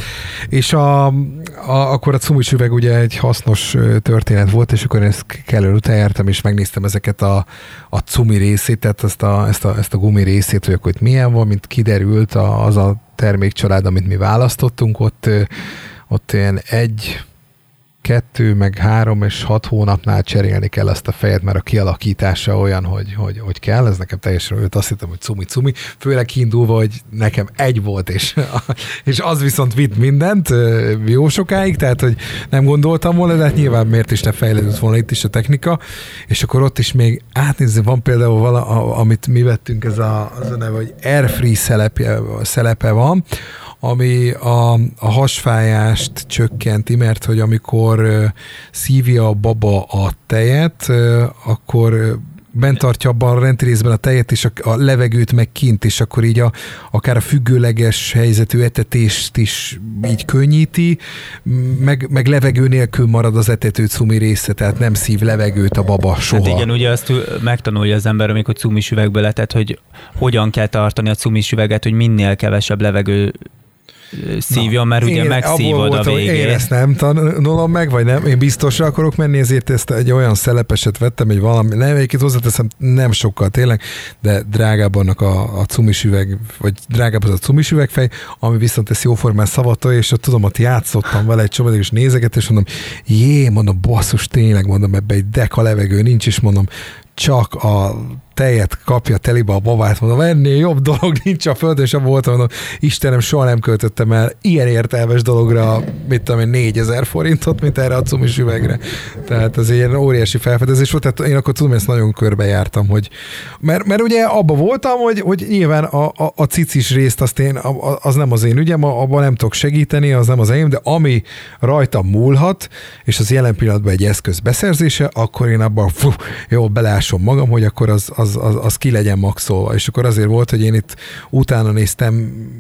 És a, a, akkor a cumis üveg ugye egy hasznos történet volt, és akkor ezt kellő után jártam, és megnéztem ezeket a, a cumi részét, tehát ezt a, ezt a, ezt a gumi részét, hogy akkor itt milyen van, mint kiderült az a termékcsalád, amit mi választottunk, ott, ott ilyen egy kettő, meg három és hat hónapnál cserélni kell azt a fejet, mert a kialakítása olyan, hogy, hogy, hogy kell. Ez nekem teljesen őt azt hittem, hogy cumi-cumi. Főleg kiindulva, hogy nekem egy volt, és, és az viszont vitt mindent jó sokáig, tehát hogy nem gondoltam volna, de hát nyilván miért is ne fejlődött volna itt is a technika. És akkor ott is még átnézni, van például vala, amit mi vettünk, ez a, az a neve, hogy Airfree szelepje, szelepe van, ami a, a hasfájást csökkenti, mert hogy amikor szívja a baba a tejet, akkor bent tartja abban a rendrészben a tejet, és a, a levegőt meg kint, és akkor így a, akár a függőleges helyzetű etetést is így könnyíti, meg, meg levegő nélkül marad az etető cumi része, tehát nem szív levegőt a baba soha. Hát igen, ugye azt megtanulja az ember, amikor cumis üvegből letett, hogy hogyan kell tartani a cumis üveget, hogy minél kevesebb levegő szívjon, mert ugye megszívod a végén. Én ezt nem tanulom meg, vagy nem, én biztosra akarok menni, ezért ezt egy olyan szelepeset vettem, egy valami, nem, egyébként hozzáteszem, nem sokkal tényleg, de drágább annak a, a cumis üveg, vagy drágább az a cumis üvegfej, ami viszont ezt jóformán szavatolja, és ott tudom, ott játszottam vele egy csomag, és nézeget, és mondom, jé, mondom, basszus, tényleg, mondom, ebbe egy deka levegő nincs, és mondom, csak a tejet kapja telibe a babát, mondom, ennél jobb dolog nincs a földön, és abban voltam, mondom, Istenem, soha nem költöttem el ilyen értelmes dologra, mit tudom én, 4000 forintot, mint erre a cumis üvegre. Tehát ez ilyen óriási felfedezés volt, tehát én akkor tudom, ezt nagyon körbe jártam, hogy mert, mert ugye abba voltam, hogy, hogy nyilván a, a, a cicis részt azt én, az nem az én ügyem, abban nem tudok segíteni, az nem az enyém, de ami rajtam múlhat, és az jelen pillanatban egy eszköz beszerzése, akkor én abban fú, jó, belásom magam, hogy akkor az, az az, az, az ki legyen maxolva. És akkor azért volt, hogy én itt utána néztem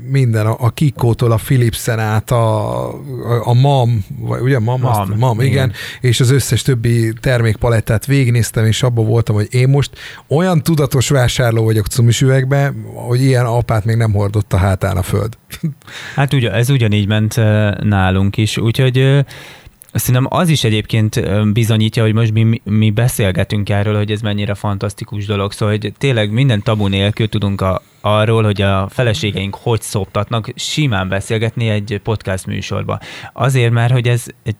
minden, a, a Kikótól a Philipsen át, a, a, a MAM, vagy ugye MAM, MAM, azt, MAM. Igen, igen, és az összes többi termékpalettát végignéztem, és abban voltam, hogy én most olyan tudatos vásárló vagyok cumis üvegbe, hogy ilyen apát még nem hordott a hátán a föld. Hát ugye, ez ugyanígy ment nálunk is, úgyhogy Szerintem az is egyébként bizonyítja, hogy most mi, mi beszélgetünk erről, hogy ez mennyire fantasztikus dolog. Szóval, hogy tényleg minden tabu nélkül tudunk a, arról, hogy a feleségeink hogy szoptatnak, simán beszélgetni egy podcast műsorba. Azért, mert hogy ez egy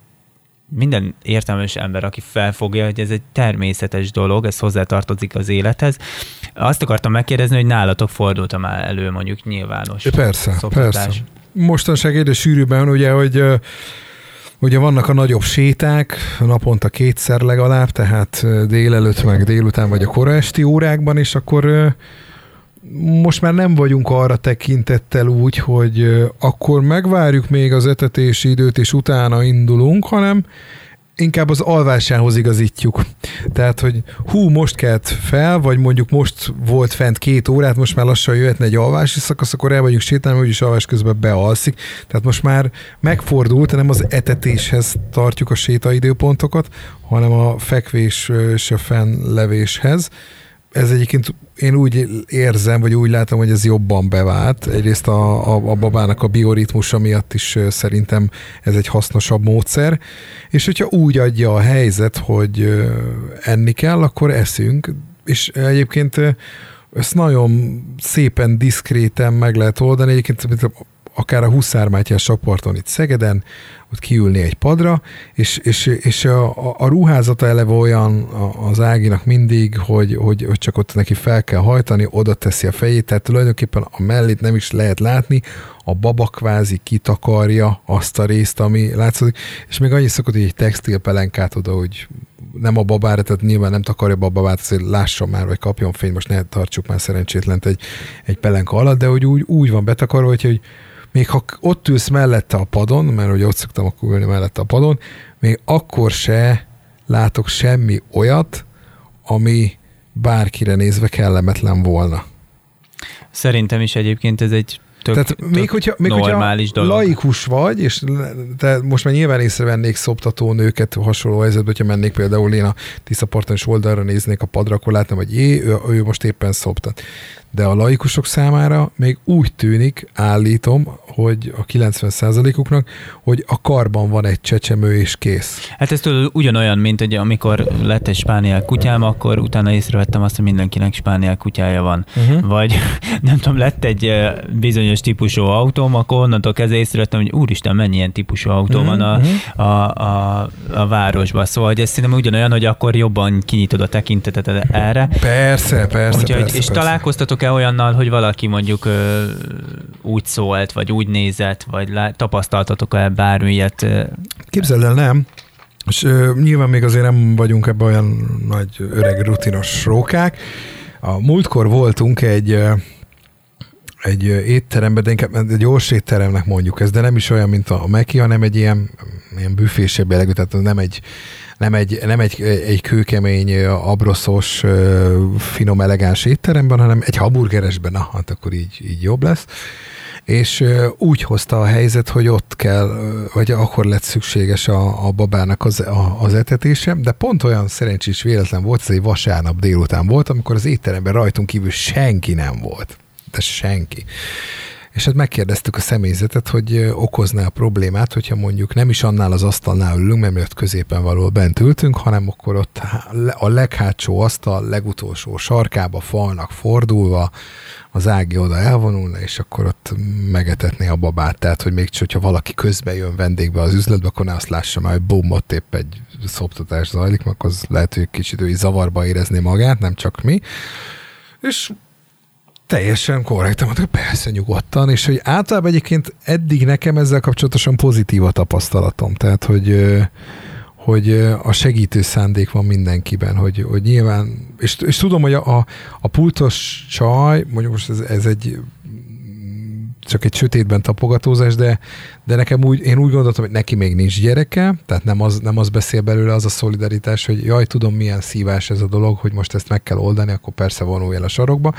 minden értelmes ember, aki felfogja, hogy ez egy természetes dolog, ez hozzátartozik az élethez. Azt akartam megkérdezni, hogy nálatok fordult már elő mondjuk nyilvános Persze, szoptatás. persze. Mostanság egyre sűrűbben ugye, hogy Ugye vannak a nagyobb séták, naponta kétszer legalább, tehát délelőtt, meg délután, vagy a kora esti órákban, és akkor most már nem vagyunk arra tekintettel úgy, hogy akkor megvárjuk még az etetési időt, és utána indulunk, hanem inkább az alvásához igazítjuk. Tehát, hogy hú, most kelt fel, vagy mondjuk most volt fent két órát, most már lassan jöhetne egy alvási szakasz, akkor el vagyunk sétálni, úgyis alvás közben bealszik. Tehát most már megfordult, nem az etetéshez tartjuk a sétaidőpontokat, hanem a fekvés és a fennlevéshez ez egyébként én úgy érzem, vagy úgy látom, hogy ez jobban bevált. Egyrészt a, a, a babának a bioritmusa miatt is szerintem ez egy hasznosabb módszer. És hogyha úgy adja a helyzet, hogy enni kell, akkor eszünk. És egyébként ezt nagyon szépen, diszkréten meg lehet oldani. Egyébként akár a Huszár Mátyás sakparton itt Szegeden, ott kiülni egy padra, és, és, és a, a ruházata eleve olyan az Áginak mindig, hogy, hogy, hogy csak ott neki fel kell hajtani, oda teszi a fejét, tehát tulajdonképpen a mellét nem is lehet látni, a baba kvázi kitakarja azt a részt, ami látszik, és még annyi szokott, hogy egy textilpelenkát oda, hogy nem a babára, tehát nyilván nem takarja a babát, azért lásson már, vagy kapjon fény, most ne tartsuk már szerencsétlent egy, egy pelenka alatt, de hogy úgy, úgy van betakarva, hogy, hogy még ha ott ülsz mellette a padon, mert hogy ott szoktam akkor ülni mellette a padon, még akkor se látok semmi olyat, ami bárkire nézve kellemetlen volna. Szerintem is egyébként ez egy tök, Tehát tök még hogyha, még normális hogyha dolog. laikus vagy, és te most már nyilván észrevennék szoptató nőket hasonló helyzetben, hogyha mennék például én a Tiszaparton és oldalra néznék a padra, akkor látnám, hogy jé, ő, ő most éppen szoptat de a laikusok számára még úgy tűnik, állítom, hogy a 90%-uknak, hogy a karban van egy csecsemő és kész. Hát ez tudod ugyanolyan, mint hogy amikor lett egy spániel kutyám, akkor utána észrevettem azt, hogy mindenkinek spániel kutyája van. Uh-huh. Vagy nem tudom, lett egy bizonyos típusú autóm, akkor onnantól kezdve észrevettem, hogy úristen, mennyi ilyen típusú autó uh-huh. van a, uh-huh. a, a, a városban. Szóval hogy ez szerintem ugyanolyan, hogy akkor jobban kinyitod a tekintetet erre. Persze, persze, Úgyhogy, persze. És persze. találkoztatok e olyannal, hogy valaki mondjuk ö, úgy szólt, vagy úgy nézett, vagy lá, tapasztaltatok-e bármilyet? Képzeld el, nem. És ö, nyilván még azért nem vagyunk ebben olyan nagy öreg rutinos rókák. A múltkor voltunk egy egy étteremben, de inkább egy gyors étteremnek mondjuk ez, de nem is olyan, mint a Meki, hanem egy ilyen, ilyen büfésebb jellegű, tehát nem egy, nem egy, nem egy, egy kőkemény, abroszos, finom, elegáns étteremben, hanem egy hamburgeresben, na, hát akkor így, így jobb lesz. És úgy hozta a helyzet, hogy ott kell, vagy akkor lett szükséges a, a babának az, a, az etetése, de pont olyan szerencsés véletlen volt, ez egy vasárnap délután volt, amikor az étteremben rajtunk kívül senki nem volt. De senki. És hát megkérdeztük a személyzetet, hogy okozná a problémát, hogyha mondjuk nem is annál az asztalnál ülünk, mert ott középen való bent ültünk, hanem akkor ott a leghátsó asztal legutolsó sarkába falnak fordulva, az Ági oda elvonulna, és akkor ott megetetné a babát. Tehát, hogy még hogyha valaki közben jön vendégbe az üzletbe, akkor ne azt lássa már, hogy bum, ott épp egy szoptatás zajlik, mert az lehet, hogy kicsit ő zavarba érezni magát, nem csak mi. És Teljesen korrekt, mondta, persze nyugodtan, és hogy általában egyébként eddig nekem ezzel kapcsolatosan pozitív a tapasztalatom, tehát hogy hogy a segítő szándék van mindenkiben, hogy, hogy nyilván, és, és tudom, hogy a, a pultos csaj, mondjuk most ez, ez egy csak egy sötétben tapogatózás, de, de nekem úgy, én úgy gondoltam, hogy neki még nincs gyereke, tehát nem az, nem az beszél belőle az a szolidaritás, hogy jaj, tudom milyen szívás ez a dolog, hogy most ezt meg kell oldani, akkor persze vonulj el a sarokba,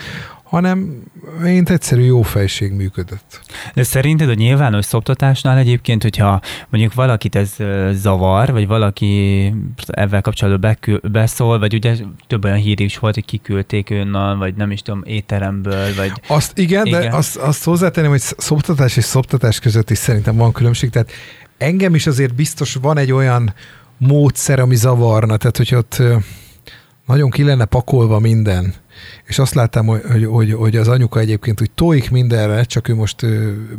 hanem én egyszerű jó fejség működött. De szerinted a nyilvános szoptatásnál egyébként, hogyha mondjuk valakit ez zavar, vagy valaki ebben kapcsolatban beszól, vagy ugye több olyan hír is volt, hogy kiküldték önnal, vagy nem is tudom, étteremből, vagy... Azt igen, igen. de azt, azt hozzátenném, hogy szoptatás és szoptatás között is szerintem van különbség, tehát engem is azért biztos van egy olyan módszer, ami zavarna, tehát hogy ott nagyon ki lenne pakolva minden, és azt láttam, hogy, hogy, hogy az anyuka egyébként úgy tóik mindenre, csak ő most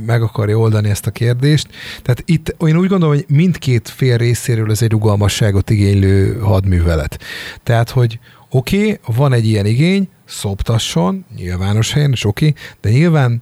meg akarja oldani ezt a kérdést. Tehát itt én úgy gondolom, hogy mindkét fél részéről ez egy rugalmasságot igénylő hadművelet. Tehát, hogy oké, okay, van egy ilyen igény, szoptasson, nyilvános helyen, és oké, okay, de nyilván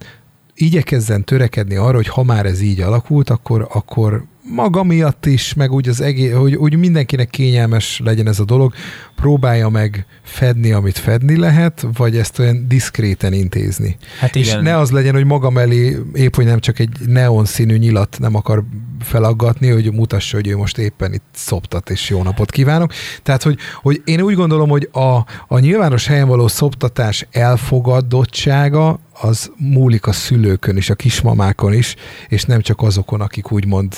igyekezzen törekedni arra, hogy ha már ez így alakult, akkor, akkor maga miatt is, meg úgy, az egész, hogy, hogy mindenkinek kényelmes legyen ez a dolog, próbálja meg fedni, amit fedni lehet, vagy ezt olyan diszkréten intézni. Hát igen. És ne az legyen, hogy maga mellé épp, hogy nem csak egy neon színű nyilat nem akar felaggatni, hogy mutassa, hogy ő most éppen itt szoptat, és jó napot kívánok. Tehát, hogy, hogy én úgy gondolom, hogy a, a nyilvános helyen való szoptatás elfogadottsága az múlik a szülőkön is, a kismamákon is, és nem csak azokon, akik úgymond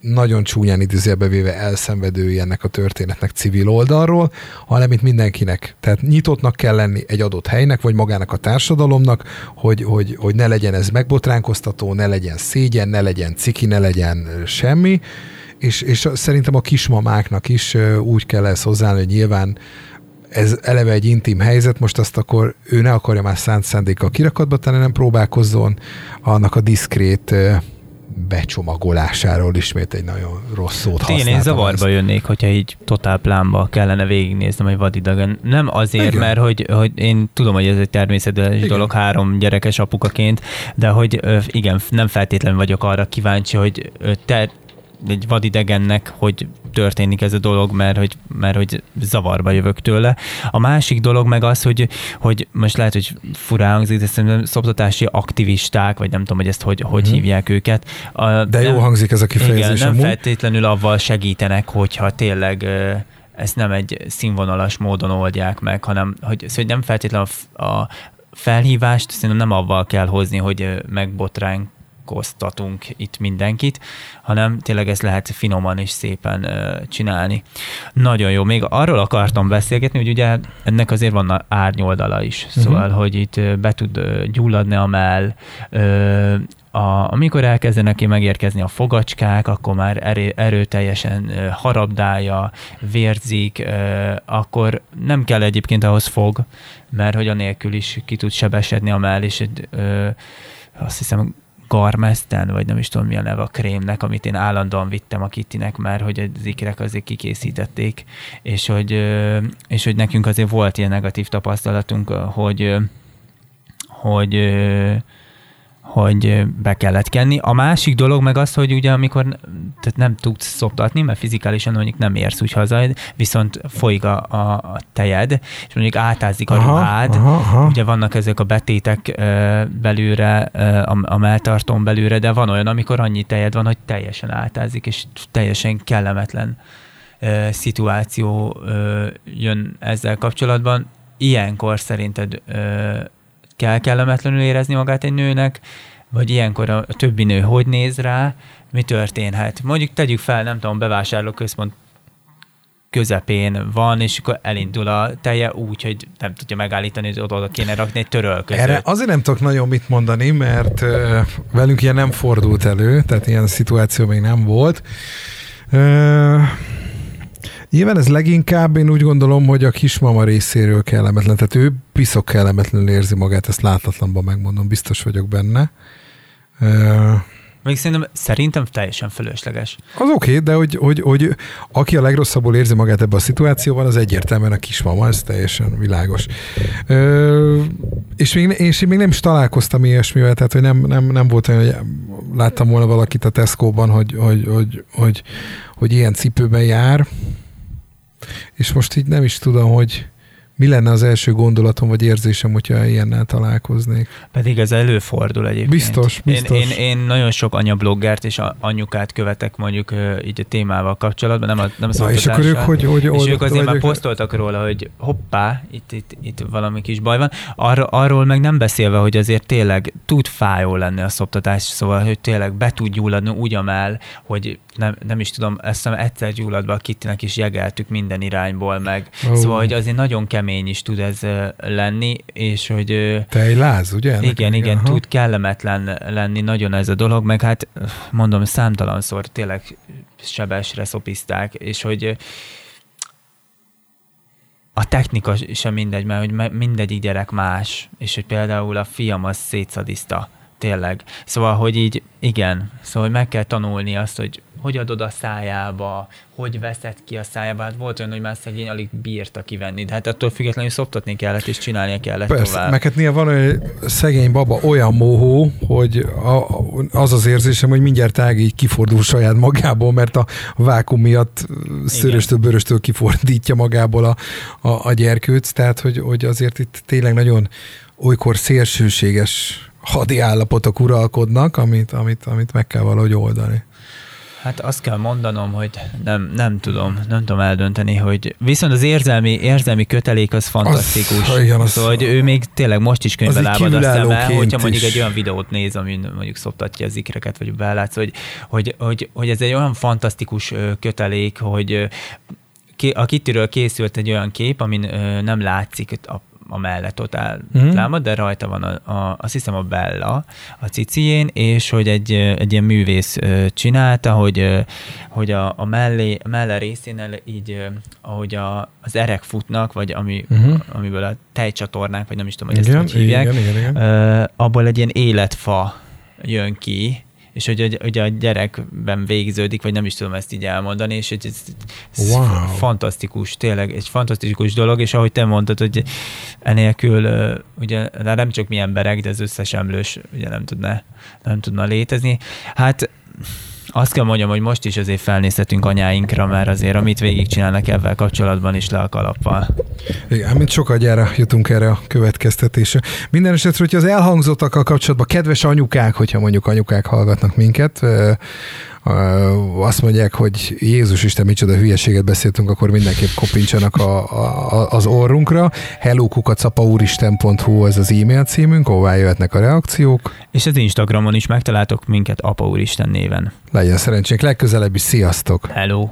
nagyon csúnyán idézőjelbe véve elszenvedői ennek a történetnek civil oldalról, hanem itt mindenkinek. Tehát nyitottnak kell lenni egy adott helynek, vagy magának a társadalomnak, hogy, hogy, hogy ne legyen ez megbotránkoztató, ne legyen szégyen, ne legyen ciki, ne legyen semmi, és, és szerintem a kismamáknak is úgy kell ezt hozzáállni, hogy nyilván ez eleve egy intim helyzet, most azt akkor ő ne akarja már szánt szándékkal kirakatba tenni, nem próbálkozzon. Annak a diszkrét becsomagolásáról ismét egy nagyon rossz szót használtam. Én, én zavarba jönnék, hogyha így totál plánba kellene végignéznem egy vadidegen. Nem azért, Igen. mert hogy, hogy én tudom, hogy ez egy természetes igen. dolog három gyerekes apukaként, de hogy igen, nem feltétlenül vagyok arra kíváncsi, hogy te egy vadidegennek, hogy történik ez a dolog, mert hogy, mert hogy zavarba jövök tőle. A másik dolog meg az, hogy, hogy most lehet, hogy furán hangzik, de szerintem szoptatási aktivisták, vagy nem tudom, hogy ezt hogy, hogy hmm. hívják őket. A, de nem, jó hangzik ez a kifejezés. Igen, nem feltétlenül avval segítenek, hogyha tényleg ezt nem egy színvonalas módon oldják meg, hanem hogy, szóval, hogy nem feltétlenül a, a felhívást szerintem nem avval kell hozni, hogy megbotránk szórakoztatunk itt mindenkit, hanem tényleg ezt lehet finoman és szépen csinálni. Nagyon jó. Még arról akartam beszélgetni, hogy ugye ennek azért van árnyoldala is. Uh-huh. Szóval, hogy itt be tud gyulladni a mell, a, amikor elkezdenek ki megérkezni a fogacskák, akkor már erő, erőteljesen harabdálja, vérzik, akkor nem kell egyébként ahhoz fog, mert hogy anélkül is ki tud sebesedni a mell, és azt hiszem Garmesten, vagy nem is tudom mi a neve a krémnek, amit én állandóan vittem a Kittinek már, hogy az ikrek azért kikészítették, és hogy, és hogy nekünk azért volt ilyen negatív tapasztalatunk, hogy, hogy hogy be kellett kenni. A másik dolog meg az, hogy ugye amikor tehát nem tudsz szoptatni, mert fizikálisan mondjuk nem érsz úgy haza, viszont folyik a, a, a tejed, és mondjuk átázik a aha, ruhád, aha, aha. ugye vannak ezek a betétek belőle, a, a melltartón belőle, de van olyan, amikor annyi tejed van, hogy teljesen átázik, és teljesen kellemetlen szituáció jön ezzel kapcsolatban. Ilyenkor szerinted kell kellemetlenül érezni magát egy nőnek, vagy ilyenkor a többi nő hogy néz rá, mi történhet. Mondjuk tegyük fel, nem tudom, bevásárlóközpont közepén van, és akkor elindul a teje úgy, hogy nem tudja megállítani, hogy oda, kéne rakni egy törölközőt. Erre azért nem tudok nagyon mit mondani, mert velünk ilyen nem fordult elő, tehát ilyen szituáció még nem volt. Uh, Nyilván ez leginkább én úgy gondolom, hogy a kismama részéről kellemetlen. Tehát ő piszok kellemetlenül érzi magát, ezt láthatlanban megmondom, biztos vagyok benne. Még szerintem, szerintem teljesen fölösleges. Az oké, okay, de hogy, hogy, hogy aki a legrosszabbul érzi magát ebben a szituációban, az egyértelműen a kismama, ez teljesen világos. Ö, és, még, és én még nem is találkoztam ilyesmivel, tehát hogy nem, nem, nem volt olyan, hogy láttam volna valakit a Tesco-ban, hogy, hogy, hogy, hogy, hogy ilyen cipőben jár és most így nem is tudom, hogy mi lenne az első gondolatom vagy érzésem, hogyha ilyennel találkoznék? Pedig ez előfordul egyébként. Biztos, biztos. Én, én, én nagyon sok anyabloggert és anyukát követek mondjuk így a témával kapcsolatban, nem a, nem a Na, és akkor ők hogy, hogy És ők azért már posztoltak róla, hogy hoppá, itt, itt, itt valami kis baj van. Ar, arról meg nem beszélve, hogy azért tényleg tud fájó lenni a szoptatás, szóval, hogy tényleg be tud gyulladni úgy amel, hogy nem, nem is tudom, ezt hiszem egyszer gyulladva a Kittinek is jegeltük minden irányból meg. Oh. Szóval, hogy azért nagyon kemény is tud ez lenni, és hogy... Tejláz, ugye? Igen, igen, aha. tud kellemetlen lenni nagyon ez a dolog, meg hát mondom, számtalanszor tényleg sebesre szopizták, és hogy a technika sem mindegy, mert hogy mindegyik gyerek más, és hogy például a fiam az szétszadiszta, tényleg. Szóval, hogy így, igen, szóval hogy meg kell tanulni azt, hogy hogy adod a szájába, hogy veszed ki a szájába. Hát volt olyan, hogy már szegény alig bírta kivenni, de hát attól függetlenül szoptatni kellett, és csinálnia kellett Persze, tovább. meg hát néha van egy szegény baba olyan mohó, hogy a, az az érzésem, hogy mindjárt ág így kifordul saját magából, mert a vákum miatt szöröstől, bőröstől kifordítja magából a, a, a gyerkőc, tehát hogy, hogy azért itt tényleg nagyon olykor szélsőséges hadi állapotok uralkodnak, amit, amit, amit meg kell valahogy oldani. Hát azt kell mondanom, hogy nem, nem tudom, nem tudom eldönteni, hogy viszont az érzelmi, érzelmi kötelék az fantasztikus. Az, igen, az szóval, hogy ő még tényleg most is könyvbe lábad a szeme, hogyha mondjuk egy olyan videót néz, amin mondjuk szoptatja az ikreket, vagy belátsz, hogy, hogy, hogy, hogy ez egy olyan fantasztikus kötelék, hogy a Kittyről készült egy olyan kép, amin nem látszik a a mellett ott áll mm. lámad, de rajta van a, a, azt hiszem a Bella a cicién, és hogy egy, egy ilyen művész csinálta, hogy, hogy a, a, mellé, a melle részénél így, ahogy a, az erek futnak, vagy ami, uh-huh. amiből a tejcsatornák, vagy nem is tudom, hogy igen, ezt hogy hívják, igen, igen, igen. abból egy ilyen életfa jön ki, és hogy ugye a gyerekben végződik, vagy nem is tudom ezt így elmondani, és hogy ez, ez wow. fantasztikus, tényleg egy fantasztikus dolog, és ahogy te mondtad, hogy enélkül ugye nem csak mi emberek, de az összes emlős ugye nem tudna, nem tudna létezni. Hát azt kell mondjam, hogy most is azért felnézhetünk anyáinkra, mert azért amit végigcsinálnak ebben kapcsolatban is le a kalappal. Igen, mint sokat gyára jutunk erre a következtetésre. Minden esetre, hogyha az elhangzottakkal kapcsolatban kedves anyukák, hogyha mondjuk anyukák hallgatnak minket, azt mondják, hogy Jézus Isten, micsoda hülyeséget beszéltünk, akkor mindenképp kopincsanak a, a, az orrunkra. hellókukacapauristen.hu ez az e-mail címünk, ahová jöhetnek a reakciók. És az Instagramon is megtaláltok minket Apa Úristen néven. Legyen szerencsénk, legközelebb is sziasztok! Hello!